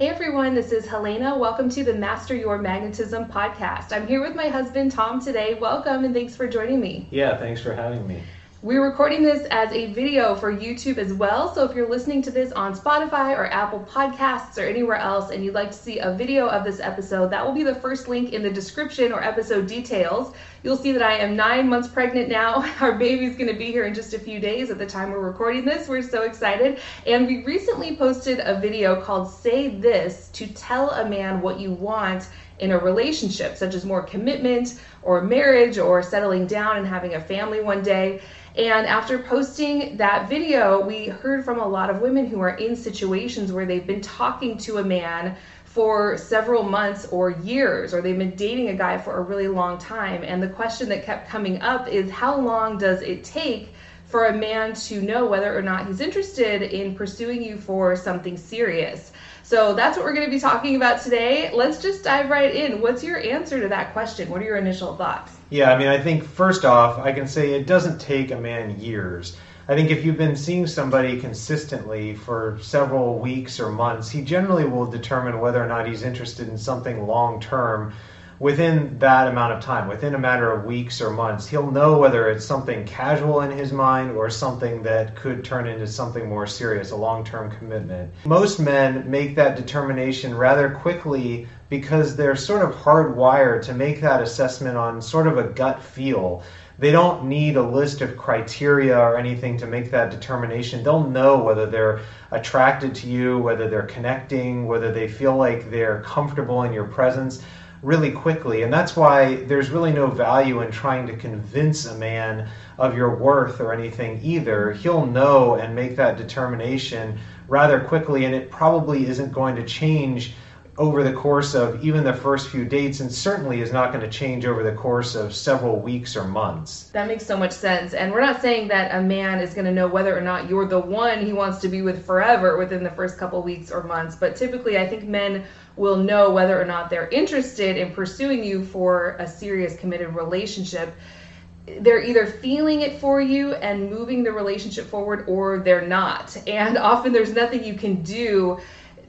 Hey everyone, this is Helena. Welcome to the Master Your Magnetism podcast. I'm here with my husband Tom today. Welcome and thanks for joining me. Yeah, thanks for having me. We're recording this as a video for YouTube as well. So if you're listening to this on Spotify or Apple Podcasts or anywhere else and you'd like to see a video of this episode, that will be the first link in the description or episode details. You'll see that I am nine months pregnant now. Our baby's going to be here in just a few days at the time we're recording this. We're so excited. And we recently posted a video called Say This to tell a man what you want in a relationship, such as more commitment or marriage or settling down and having a family one day. And after posting that video, we heard from a lot of women who are in situations where they've been talking to a man for several months or years, or they've been dating a guy for a really long time. And the question that kept coming up is how long does it take for a man to know whether or not he's interested in pursuing you for something serious? So that's what we're going to be talking about today. Let's just dive right in. What's your answer to that question? What are your initial thoughts? Yeah, I mean, I think first off, I can say it doesn't take a man years. I think if you've been seeing somebody consistently for several weeks or months, he generally will determine whether or not he's interested in something long term within that amount of time, within a matter of weeks or months. He'll know whether it's something casual in his mind or something that could turn into something more serious, a long term commitment. Most men make that determination rather quickly because they're sort of hardwired to make that assessment on sort of a gut feel. They don't need a list of criteria or anything to make that determination. They'll know whether they're attracted to you, whether they're connecting, whether they feel like they're comfortable in your presence really quickly. And that's why there's really no value in trying to convince a man of your worth or anything either. He'll know and make that determination rather quickly, and it probably isn't going to change over the course of even the first few dates and certainly is not going to change over the course of several weeks or months. That makes so much sense. And we're not saying that a man is going to know whether or not you're the one he wants to be with forever within the first couple weeks or months, but typically I think men will know whether or not they're interested in pursuing you for a serious committed relationship they're either feeling it for you and moving the relationship forward or they're not. And often there's nothing you can do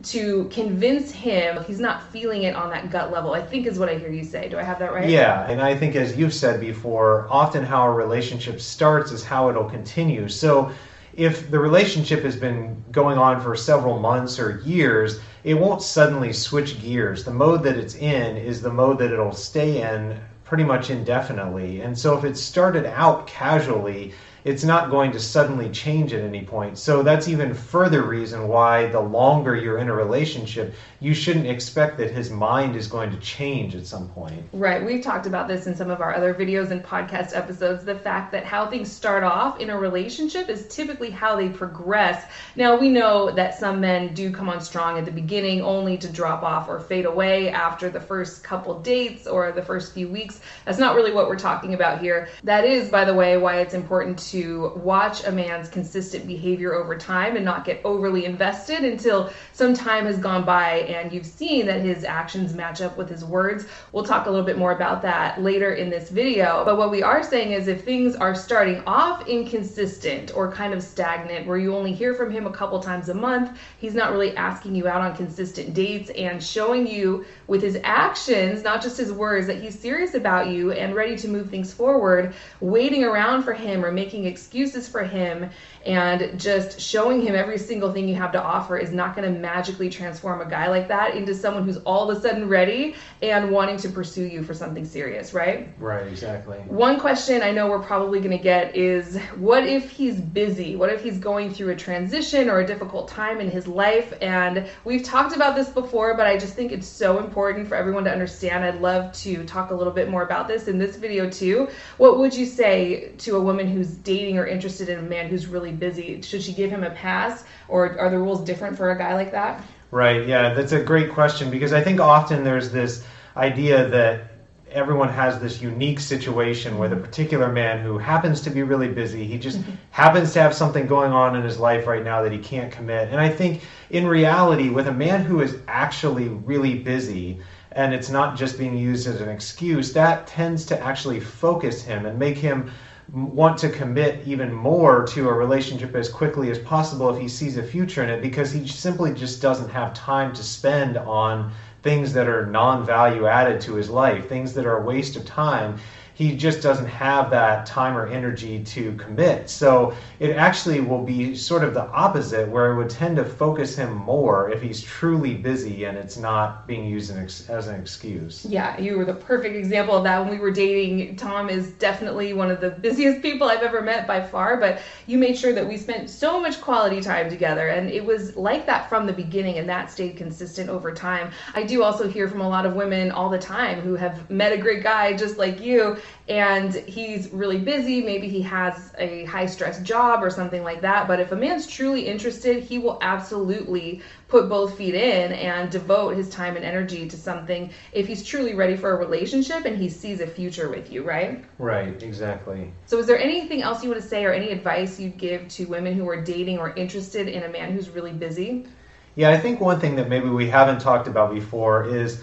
to convince him he's not feeling it on that gut level, I think is what I hear you say. Do I have that right? Yeah, and I think as you've said before, often how a relationship starts is how it'll continue. So if the relationship has been going on for several months or years, it won't suddenly switch gears. The mode that it's in is the mode that it'll stay in pretty much indefinitely. And so if it started out casually, it's not going to suddenly change at any point. So that's even further reason why the longer you're in a relationship, you shouldn't expect that his mind is going to change at some point. Right. We've talked about this in some of our other videos and podcast episodes the fact that how things start off in a relationship is typically how they progress. Now, we know that some men do come on strong at the beginning only to drop off or fade away after the first couple dates or the first few weeks. That's not really what we're talking about here. That is, by the way, why it's important to watch a man's consistent behavior over time and not get overly invested until some time has gone by and you've seen that his actions match up with his words. We'll talk a little bit more about that later in this video. But what we are saying is if things are starting off inconsistent or kind of stagnant, where you only hear from him a couple times a month, he's not really asking you out on consistent dates and showing you with his actions, not just his words, that he's serious about you and ready to move things forward, waiting around for him or making excuses for him and just showing him every single thing you have to offer is not going to magically transform a guy like that into someone who's all of a sudden ready and wanting to pursue you for something serious, right? Right, exactly. One question I know we're probably going to get is what if he's busy? What if he's going through a transition or a difficult time in his life? And we've talked about this before, but I just think it's so important for everyone to understand. I'd love to talk a little bit more about this in this video too. What would you say to a woman who's dating or interested in a man who's really busy. Should she give him a pass, or are the rules different for a guy like that? Right. Yeah, that's a great question because I think often there's this idea that everyone has this unique situation with a particular man who happens to be really busy. He just happens to have something going on in his life right now that he can't commit. And I think in reality, with a man who is actually really busy, and it's not just being used as an excuse, that tends to actually focus him and make him want to commit even more to a relationship as quickly as possible if he sees a future in it because he simply just doesn't have time to spend on things that are non value added to his life, things that are a waste of time he just doesn't have that time or energy to commit. So it actually will be sort of the opposite, where it would tend to focus him more if he's truly busy and it's not being used as an excuse. Yeah, you were the perfect example of that. When we were dating, Tom is definitely one of the busiest people I've ever met by far, but you made sure that we spent so much quality time together. And it was like that from the beginning, and that stayed consistent over time. I do also hear from a lot of women all the time who have met a great guy just like you and he's really busy. Maybe he has a high stress job or something like that. But if a man's truly interested, he will absolutely put both feet in and devote his time and energy to something if he's truly ready for a relationship and he sees a future with you, right? Right, exactly. So, is there anything else you want to say or any advice you'd give to women who are dating or interested in a man who's really busy? Yeah, I think one thing that maybe we haven't talked about before is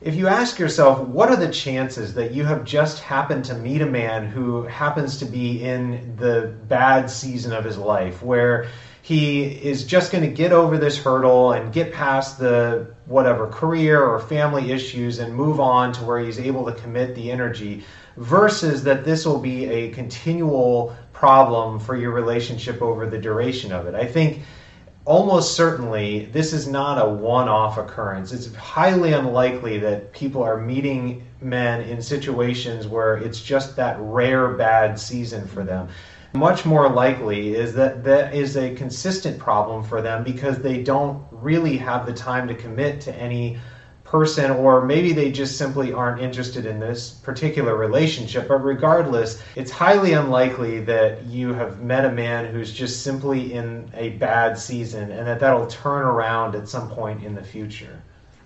if you ask yourself, what are the chances that you have just happened to meet a man who happens to be in the bad season of his life, where he is just going to get over this hurdle and get past the whatever career or family issues and move on to where he's able to commit the energy, versus that this will be a continual problem for your relationship over the duration of it. I think almost certainly this is not a one off occurrence. It's highly unlikely that people are meeting men in situations where it's just that rare bad season for them. Much more likely is that that is a consistent problem for them because they don't really have the time to commit to any person, or maybe they just simply aren't interested in this particular relationship. But regardless, it's highly unlikely that you have met a man who's just simply in a bad season and that that'll turn around at some point in the future.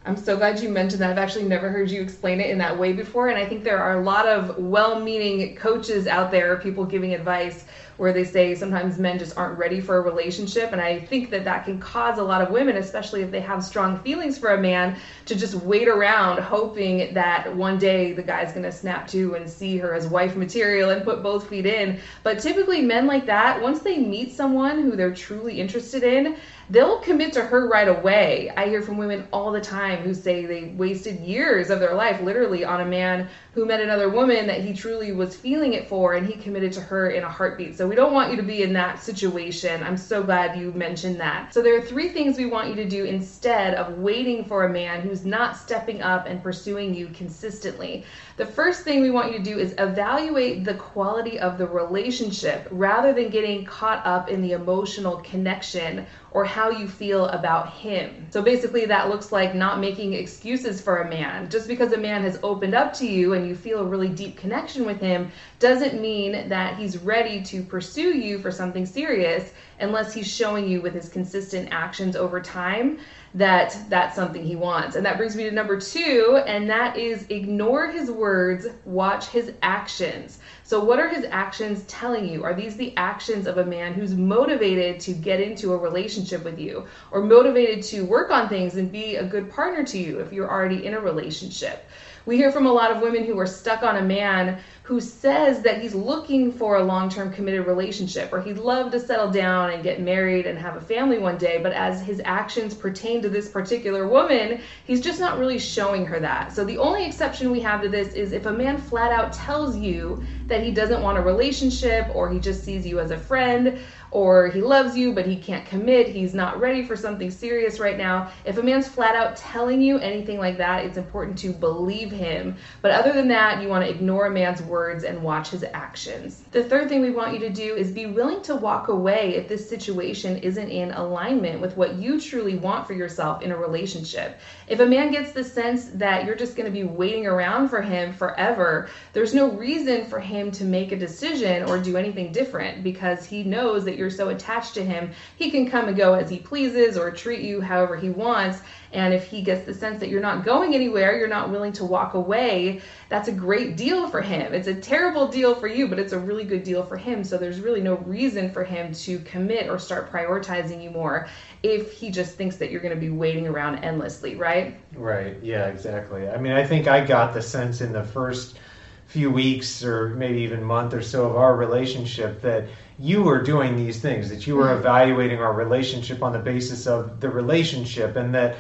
I'm so glad you mentioned that. I've actually never heard you explain it in that way before. And I think there are a lot of well meaning coaches out there, people giving advice where they say sometimes men just aren't ready for a relationship. And I think that that can cause a lot of women, especially if they have strong feelings for a man, to just wait around hoping that one day the guy's going to snap to and see her as wife material and put both feet in. But typically, men like that, once they meet someone who they're truly interested in, they'll commit to her right away. I hear from women all the time who say they wasted years of their life literally on a man who met another woman that he truly was feeling it for and he committed to her in a heartbeat. So we don't want you to be in that situation. I'm so glad you mentioned that. So there are three things we want you to do instead of waiting for a man who's not stepping up and pursuing you consistently. The first thing we want you to do is evaluate the quality of the relationship rather than getting caught up in the emotional connection or how you feel about him. So basically, that looks like not making excuses for a man. Just because a man has opened up to you and you feel a really deep connection with him doesn't mean that he's ready to pursue you for something serious unless he's showing you with his consistent actions over time that that's something he wants. And that brings me to number two, and that is ignore his words, watch his actions. So, what are his actions telling you? Are these the actions of a man who's motivated to get into a relationship with you or motivated to work on things and be a good partner to you if you're already in a relationship? We hear from a lot of women who are stuck on a man who says that he's looking for a long term committed relationship or he'd love to settle down and get married and have a family one day, but as his actions pertain to this particular woman, he's just not really showing her that. So the only exception we have to this is if a man flat out tells you that he doesn't want a relationship or he just sees you as a friend or he loves you but he can't commit, he's not ready for something serious right now. If a man's flat out telling you anything like that, it's important to believe him. But other than that, you want to ignore a man's words and watch his actions. The third thing we want you to do is be willing to walk away if this situation isn't in alignment with what you truly want for yourself in a relationship. If a man gets the sense that you're just going to be waiting around for him forever, there's no reason for him to make a decision or do anything different because he knows that you're so attached to him, he can come and go as he pleases or treat you however he wants. And if he gets the sense that you're not going anywhere, you're not willing to walk away, that's a great deal for him. It's a terrible deal for you, but it's a really good deal for him. So there's really no reason for him to commit or start prioritizing you more if he just thinks that you're going to be waiting around endlessly, right? Right. Yeah, exactly. I mean, I think I got the sense in the first few weeks or maybe even month or so of our relationship that you were doing these things, that you were mm-hmm. evaluating our relationship on the basis of the relationship, and that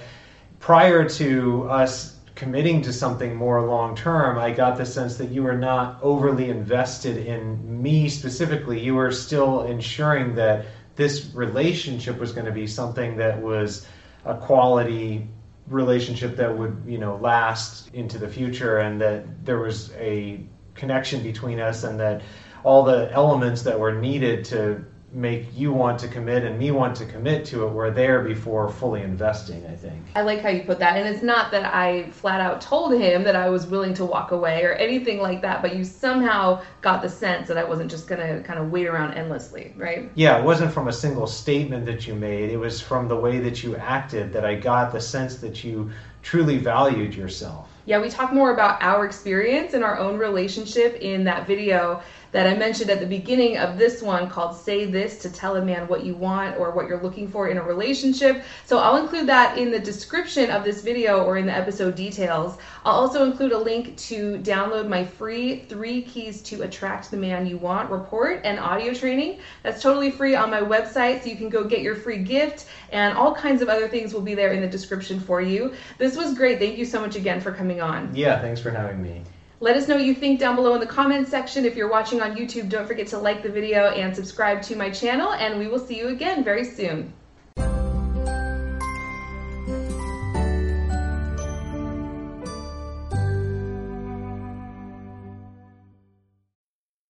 prior to us committing to something more long term, I got the sense that you were not overly invested in me specifically. You were still ensuring that this relationship was going to be something that was a quality relationship that would, you know, last into the future and that there was a connection between us and that all the elements that were needed to make you want to commit and me want to commit to it were there before fully investing i think. I like how you put that and it's not that i flat out told him that i was willing to walk away or anything like that but you somehow got the sense that i wasn't just going to kind of wait around endlessly right? Yeah it wasn't from a single statement that you made it was from the way that you acted that i got the sense that you truly valued yourself yeah we talk more about our experience and our own relationship in that video that I mentioned at the beginning of this one called Say This to Tell a Man What You Want or What You're Looking For in a Relationship. So I'll include that in the description of this video or in the episode details. I'll also include a link to download my free Three Keys to Attract the Man You Want report and audio training. That's totally free on my website, so you can go get your free gift, and all kinds of other things will be there in the description for you. This was great. Thank you so much again for coming on. Yeah, thanks for having me. Let us know what you think down below in the comments section. If you're watching on YouTube, don't forget to like the video and subscribe to my channel, and we will see you again very soon.